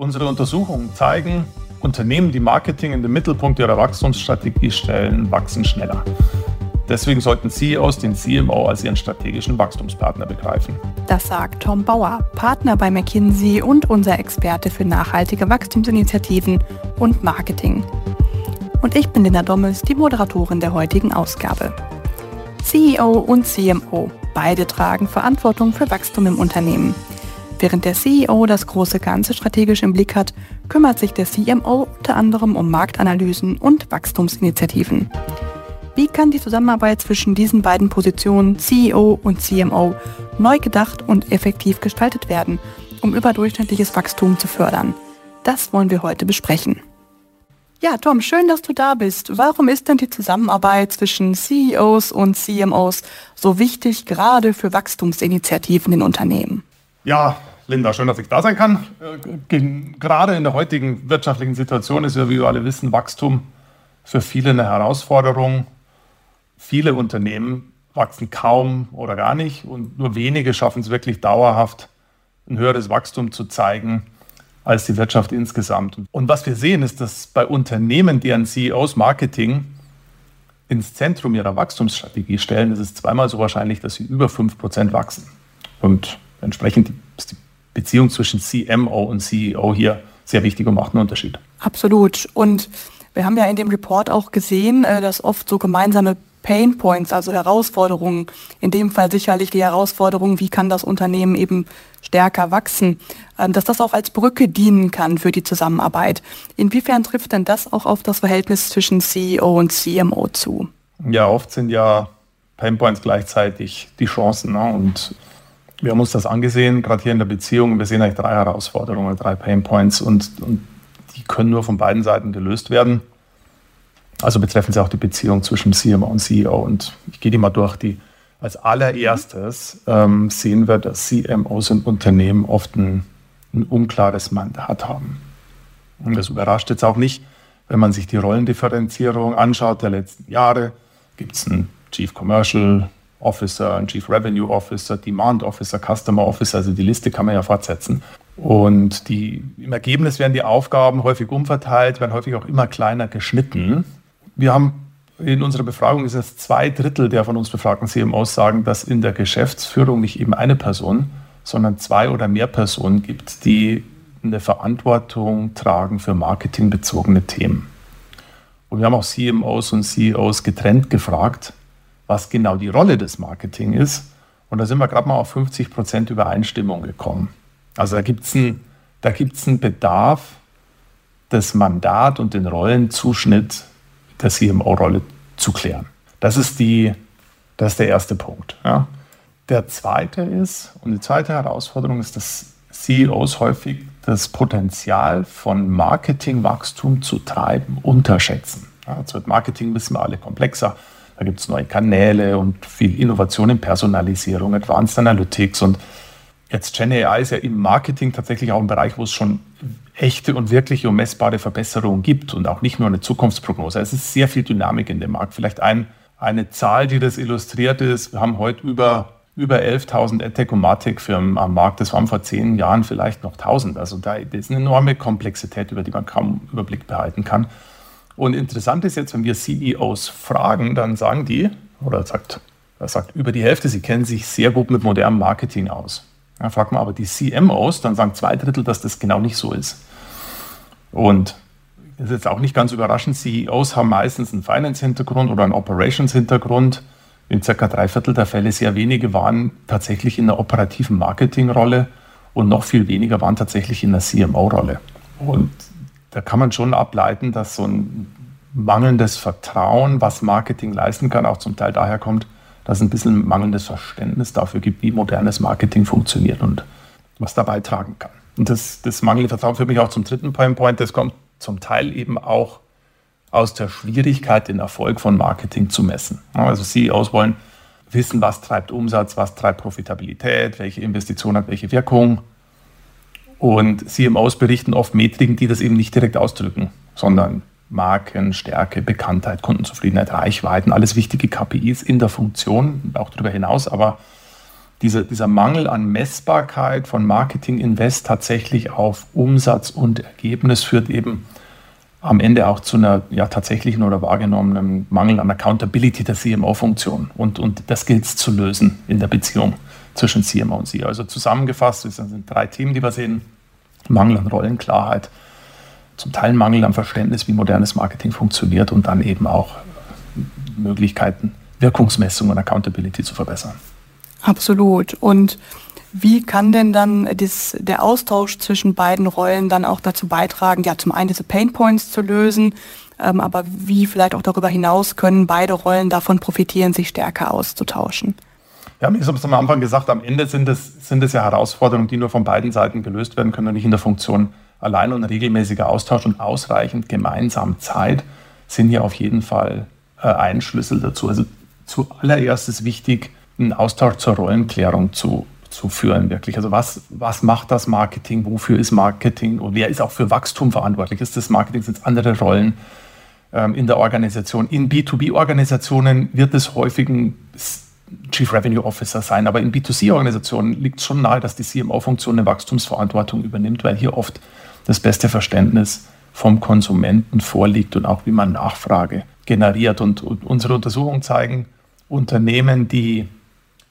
Unsere Untersuchungen zeigen, Unternehmen, die Marketing in den Mittelpunkt ihrer Wachstumsstrategie stellen, wachsen schneller. Deswegen sollten CEOs den CMO als ihren strategischen Wachstumspartner begreifen. Das sagt Tom Bauer, Partner bei McKinsey und unser Experte für nachhaltige Wachstumsinitiativen und Marketing. Und ich bin Linda Dommels, die Moderatorin der heutigen Ausgabe. CEO und CMO, beide tragen Verantwortung für Wachstum im Unternehmen. Während der CEO das große Ganze strategisch im Blick hat, kümmert sich der CMO unter anderem um Marktanalysen und Wachstumsinitiativen. Wie kann die Zusammenarbeit zwischen diesen beiden Positionen CEO und CMO neu gedacht und effektiv gestaltet werden, um überdurchschnittliches Wachstum zu fördern? Das wollen wir heute besprechen. Ja, Tom, schön, dass du da bist. Warum ist denn die Zusammenarbeit zwischen CEOs und CMOs so wichtig, gerade für Wachstumsinitiativen in Unternehmen? Ja, Linda, schön, dass ich da sein kann. Äh, gerade in der heutigen wirtschaftlichen Situation ist ja, wie wir alle wissen, Wachstum für viele eine Herausforderung. Viele Unternehmen wachsen kaum oder gar nicht und nur wenige schaffen es wirklich dauerhaft, ein höheres Wachstum zu zeigen als die Wirtschaft insgesamt. Und was wir sehen, ist, dass bei Unternehmen, deren CEOs Marketing ins Zentrum ihrer Wachstumsstrategie stellen, ist es zweimal so wahrscheinlich, dass sie über 5% wachsen. Und entsprechend ist die Beziehung zwischen CMO und CEO hier sehr wichtig und macht einen Unterschied. Absolut. Und wir haben ja in dem Report auch gesehen, äh, dass oft so gemeinsame Pain Points, also Herausforderungen, in dem Fall sicherlich die Herausforderung, wie kann das Unternehmen eben stärker wachsen, ähm, dass das auch als Brücke dienen kann für die Zusammenarbeit. Inwiefern trifft denn das auch auf das Verhältnis zwischen CEO und CMO zu? Ja, oft sind ja Pain Points gleichzeitig die Chancen. Ne? Und wir haben uns das angesehen, gerade hier in der Beziehung. Wir sehen eigentlich drei Herausforderungen, drei Pain Points und, und die können nur von beiden Seiten gelöst werden. Also betreffen sie auch die Beziehung zwischen CMO und CEO. Und ich gehe die mal durch. Die, als allererstes ähm, sehen wir, dass CMOs in Unternehmen oft ein, ein unklares Mandat haben. Und das überrascht jetzt auch nicht, wenn man sich die Rollendifferenzierung anschaut der letzten Jahre. Gibt es einen Chief Commercial Officer, ein Chief Revenue Officer, Demand Officer, Customer Officer, also die Liste kann man ja fortsetzen. Und die, im Ergebnis werden die Aufgaben häufig umverteilt, werden häufig auch immer kleiner geschnitten. Wir haben in unserer Befragung ist es zwei Drittel der von uns befragten CMOs sagen, dass in der Geschäftsführung nicht eben eine Person, sondern zwei oder mehr Personen gibt, die eine Verantwortung tragen für marketingbezogene Themen. Und wir haben auch CMOs und CEOs getrennt gefragt, was genau die Rolle des Marketing ist. Und da sind wir gerade mal auf 50 Prozent Übereinstimmung gekommen. Also da gibt es einen, einen Bedarf, das Mandat und den Rollenzuschnitt der CMO-Rolle zu klären. Das ist, die, das ist der erste Punkt. Ja. Der zweite ist, und die zweite Herausforderung ist, dass CEOs häufig das Potenzial von Marketingwachstum zu treiben unterschätzen. Ja, jetzt wird Marketing, wissen wir alle, komplexer. Da gibt es neue Kanäle und viel Innovation in Personalisierung, Advanced Analytics und jetzt Gen AI ist ja im Marketing tatsächlich auch ein Bereich, wo es schon echte und wirkliche und messbare Verbesserungen gibt und auch nicht nur eine Zukunftsprognose. Es ist sehr viel Dynamik in dem Markt. Vielleicht ein, eine Zahl, die das illustriert ist. Wir haben heute über, über 11.000 EdTech und Martech-Firmen am Markt. Das waren vor zehn Jahren vielleicht noch 1.000. Also da ist eine enorme Komplexität, über die man kaum Überblick behalten kann. Und interessant ist jetzt, wenn wir CEOs fragen, dann sagen die, oder sagt, er sagt über die Hälfte, sie kennen sich sehr gut mit modernem Marketing aus. Ja, fragt man aber die CMOs, dann sagen zwei Drittel, dass das genau nicht so ist. Und das ist jetzt auch nicht ganz überraschend, CEOs haben meistens einen Finance-Hintergrund oder einen Operations-Hintergrund. In circa drei Viertel der Fälle sehr wenige waren tatsächlich in einer operativen Marketing-Rolle und noch viel weniger waren tatsächlich in einer CMO-Rolle. Und da kann man schon ableiten, dass so ein mangelndes Vertrauen, was Marketing leisten kann, auch zum Teil daher kommt, dass es ein bisschen mangelndes Verständnis dafür gibt, wie modernes Marketing funktioniert und was da beitragen kann. Und das, das mangelnde Vertrauen führt mich auch zum dritten Point. Das kommt zum Teil eben auch aus der Schwierigkeit, den Erfolg von Marketing zu messen. Also CEOs wollen wissen, was treibt Umsatz, was treibt Profitabilität, welche Investition hat welche Wirkung. Und CMOs berichten oft Metriken, die das eben nicht direkt ausdrücken, sondern Marken, Stärke, Bekanntheit, Kundenzufriedenheit, Reichweiten, alles wichtige KPIs in der Funktion, auch darüber hinaus, aber dieser, dieser Mangel an Messbarkeit von Marketing Invest tatsächlich auf Umsatz und Ergebnis führt eben am Ende auch zu einer ja, tatsächlichen oder wahrgenommenen Mangel an Accountability der CMO-Funktion. Und, und das gilt es zu lösen in der Beziehung zwischen CMO und CEO. Also zusammengefasst, das sind drei Themen, die wir sehen. Mangel an Rollenklarheit, zum Teil Mangel an Verständnis, wie modernes Marketing funktioniert und dann eben auch Möglichkeiten, Wirkungsmessung und Accountability zu verbessern. Absolut. Und wie kann denn dann das, der Austausch zwischen beiden Rollen dann auch dazu beitragen, ja, zum einen diese Pain Points zu lösen, ähm, aber wie vielleicht auch darüber hinaus können beide Rollen davon profitieren, sich stärker auszutauschen? Ja, ich habe es am Anfang gesagt, am Ende sind es, sind es ja Herausforderungen, die nur von beiden Seiten gelöst werden können und nicht in der Funktion allein und regelmäßiger Austausch und ausreichend gemeinsam Zeit sind ja auf jeden Fall äh, ein Schlüssel dazu. Also zuallererst ist wichtig, einen Austausch zur Rollenklärung zu, zu führen, wirklich. Also was, was macht das Marketing, wofür ist Marketing und wer ist auch für Wachstum verantwortlich? Ist das Marketing, sind es andere Rollen ähm, in der Organisation? In B2B-Organisationen wird es häufig ein Chief Revenue Officer sein, aber in B2C-Organisationen liegt es schon nahe, dass die CMO-Funktion eine Wachstumsverantwortung übernimmt, weil hier oft das beste Verständnis vom Konsumenten vorliegt und auch wie man Nachfrage generiert. Und, und unsere Untersuchungen zeigen, Unternehmen, die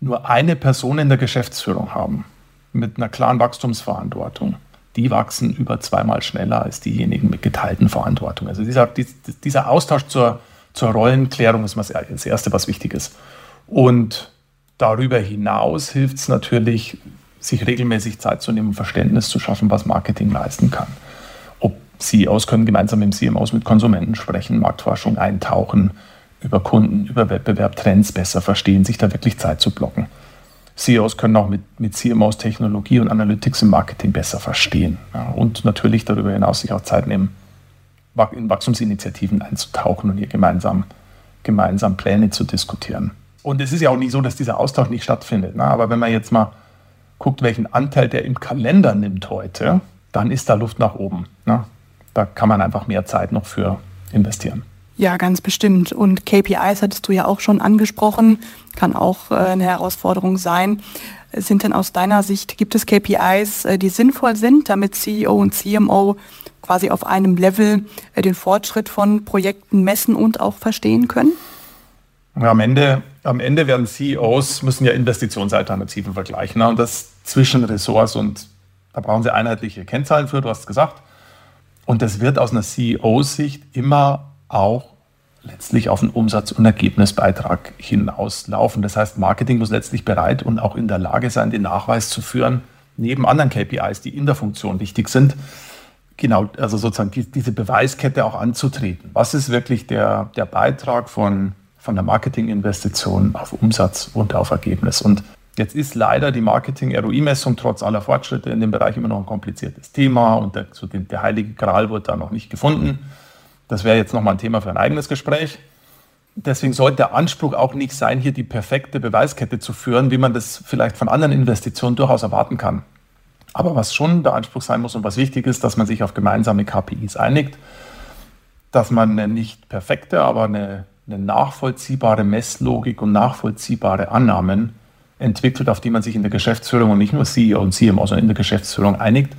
nur eine Person in der Geschäftsführung haben, mit einer klaren Wachstumsverantwortung, die wachsen über zweimal schneller als diejenigen mit geteilten Verantwortung. Also dieser, dieser Austausch zur, zur Rollenklärung ist das Erste, was wichtig ist. Und darüber hinaus hilft es natürlich, sich regelmäßig Zeit zu nehmen, Verständnis zu schaffen, was Marketing leisten kann. Ob CEOs können gemeinsam mit CMOs mit Konsumenten sprechen, Marktforschung eintauchen, über Kunden, über Wettbewerb, Trends besser verstehen, sich da wirklich Zeit zu blocken. CEOs können auch mit, mit CMOs Technologie und Analytics im Marketing besser verstehen. Ja, und natürlich darüber hinaus sich auch Zeit nehmen, in Wachstumsinitiativen einzutauchen und hier gemeinsam, gemeinsam Pläne zu diskutieren. Und es ist ja auch nicht so, dass dieser Austausch nicht stattfindet. Ne? Aber wenn man jetzt mal guckt, welchen Anteil der im Kalender nimmt heute, dann ist da Luft nach oben. Ne? Da kann man einfach mehr Zeit noch für investieren. Ja, ganz bestimmt. Und KPIs hattest du ja auch schon angesprochen, kann auch äh, eine Herausforderung sein. Sind denn aus deiner Sicht, gibt es KPIs, äh, die sinnvoll sind, damit CEO und CMO quasi auf einem Level äh, den Fortschritt von Projekten messen und auch verstehen können? Ja, am Ende am Ende werden CEOs, müssen ja Investitionsalternativen vergleichen. Ne? Und das zwischen Ressorts und da brauchen sie einheitliche Kennzahlen für, du hast gesagt. Und das wird aus einer CEO-Sicht immer auch letztlich auf einen Umsatz- und Ergebnisbeitrag hinauslaufen. Das heißt, Marketing muss letztlich bereit und auch in der Lage sein, den Nachweis zu führen, neben anderen KPIs, die in der Funktion wichtig sind, genau, also sozusagen die, diese Beweiskette auch anzutreten. Was ist wirklich der, der Beitrag von von der Marketinginvestition auf Umsatz und auf Ergebnis. Und jetzt ist leider die Marketing-ROI-Messung trotz aller Fortschritte in dem Bereich immer noch ein kompliziertes Thema und der, so den, der heilige Gral wurde da noch nicht gefunden. Das wäre jetzt nochmal ein Thema für ein eigenes Gespräch. Deswegen sollte der Anspruch auch nicht sein, hier die perfekte Beweiskette zu führen, wie man das vielleicht von anderen Investitionen durchaus erwarten kann. Aber was schon der Anspruch sein muss und was wichtig ist, dass man sich auf gemeinsame KPIs einigt, dass man eine nicht perfekte, aber eine eine nachvollziehbare Messlogik und nachvollziehbare Annahmen entwickelt, auf die man sich in der Geschäftsführung und nicht nur CEO und CMO, sondern in der Geschäftsführung einigt.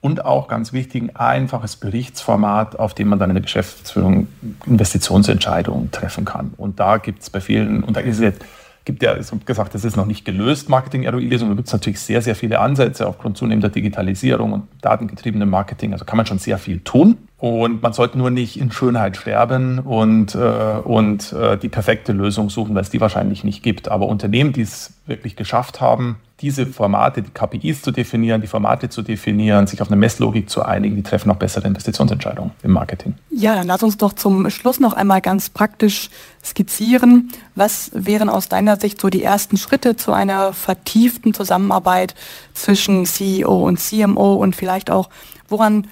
Und auch ganz wichtig, ein einfaches Berichtsformat, auf dem man dann in der Geschäftsführung Investitionsentscheidungen treffen kann. Und da gibt es bei vielen, und da ist jetzt, gibt ja, es gesagt, das ist noch nicht gelöst, Marketing-ROI-Lesung. Da gibt es natürlich sehr, sehr viele Ansätze aufgrund zunehmender Digitalisierung und datengetriebenem Marketing. Also kann man schon sehr viel tun. Und man sollte nur nicht in Schönheit sterben und, äh, und äh, die perfekte Lösung suchen, weil es die wahrscheinlich nicht gibt. Aber Unternehmen, die es wirklich geschafft haben, diese Formate, die KPIs zu definieren, die Formate zu definieren, sich auf eine Messlogik zu einigen, die treffen auch bessere Investitionsentscheidungen im Marketing. Ja, dann lass uns doch zum Schluss noch einmal ganz praktisch skizzieren. Was wären aus deiner Sicht so die ersten Schritte zu einer vertieften Zusammenarbeit zwischen CEO und CMO und vielleicht auch, woran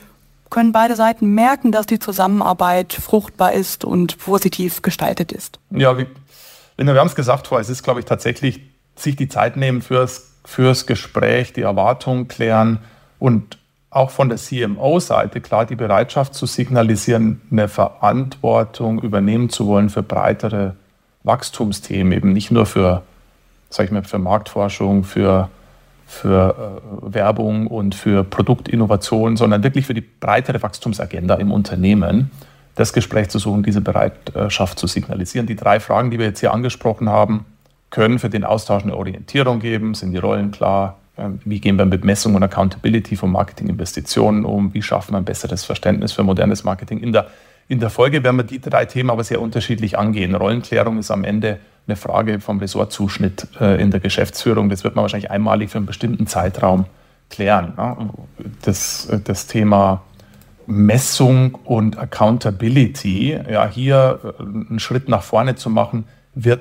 können beide Seiten merken, dass die Zusammenarbeit fruchtbar ist und positiv gestaltet ist. Ja, wie, wir haben es gesagt vorher, es ist, glaube ich, tatsächlich sich die Zeit nehmen fürs, fürs Gespräch, die Erwartungen klären und auch von der CMO-Seite klar die Bereitschaft zu signalisieren, eine Verantwortung übernehmen zu wollen für breitere Wachstumsthemen, eben nicht nur für sage ich mal, für Marktforschung, für, für äh, Werbung und für Produktinnovation, sondern wirklich für die breitere Wachstumsagenda im Unternehmen das Gespräch zu suchen, diese Bereitschaft zu signalisieren. Die drei Fragen, die wir jetzt hier angesprochen haben, können für den Austausch eine Orientierung geben, sind die Rollen klar, ähm, wie gehen wir mit Messung und Accountability von Marketinginvestitionen um, wie schaffen wir ein besseres Verständnis für modernes Marketing. In der, in der Folge werden wir die drei Themen aber sehr unterschiedlich angehen. Rollenklärung ist am Ende eine Frage vom Ressortzuschnitt äh, in der Geschäftsführung. Das wird man wahrscheinlich einmalig für einen bestimmten Zeitraum klären. Das, das Thema Messung und Accountability, ja, hier äh, einen Schritt nach vorne zu machen, wird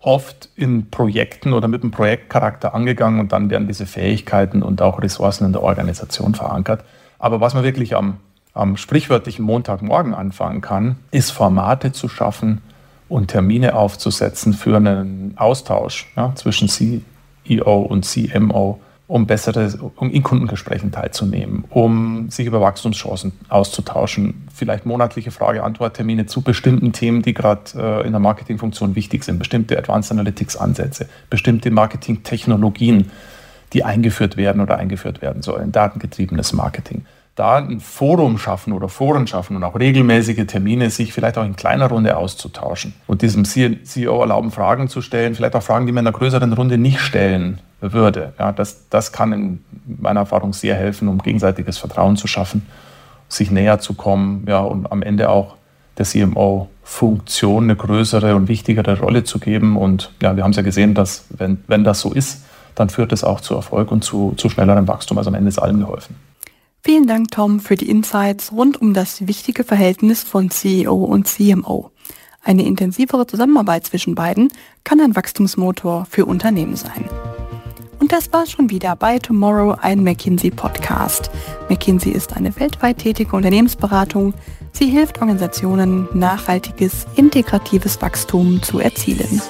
oft in Projekten oder mit einem Projektcharakter angegangen und dann werden diese Fähigkeiten und auch Ressourcen in der Organisation verankert. Aber was man wirklich am, am sprichwörtlichen Montagmorgen anfangen kann, ist Formate zu schaffen und Termine aufzusetzen für einen Austausch ja, zwischen CEO und CMO um bessere, um in Kundengesprächen teilzunehmen, um sich über Wachstumschancen auszutauschen, vielleicht monatliche Frage-Antwort-Termine zu bestimmten Themen, die gerade äh, in der Marketingfunktion wichtig sind, bestimmte Advanced Analytics-Ansätze, bestimmte Marketing-Technologien, die eingeführt werden oder eingeführt werden sollen, datengetriebenes Marketing. Da ein Forum schaffen oder Foren schaffen und auch regelmäßige Termine, sich vielleicht auch in kleiner Runde auszutauschen und diesem CEO erlauben, Fragen zu stellen, vielleicht auch Fragen, die man in einer größeren Runde nicht stellen würde. Ja, das, das kann in meiner Erfahrung sehr helfen, um gegenseitiges Vertrauen zu schaffen, sich näher zu kommen ja, und am Ende auch der CMO-Funktion eine größere und wichtigere Rolle zu geben. Und ja, wir haben es ja gesehen, dass wenn, wenn das so ist, dann führt es auch zu Erfolg und zu, zu schnellerem Wachstum. Also am Ende ist allen geholfen. Vielen Dank, Tom, für die Insights rund um das wichtige Verhältnis von CEO und CMO. Eine intensivere Zusammenarbeit zwischen beiden kann ein Wachstumsmotor für Unternehmen sein. Und das war schon wieder bei Tomorrow, ein McKinsey Podcast. McKinsey ist eine weltweit tätige Unternehmensberatung. Sie hilft Organisationen, nachhaltiges, integratives Wachstum zu erzielen.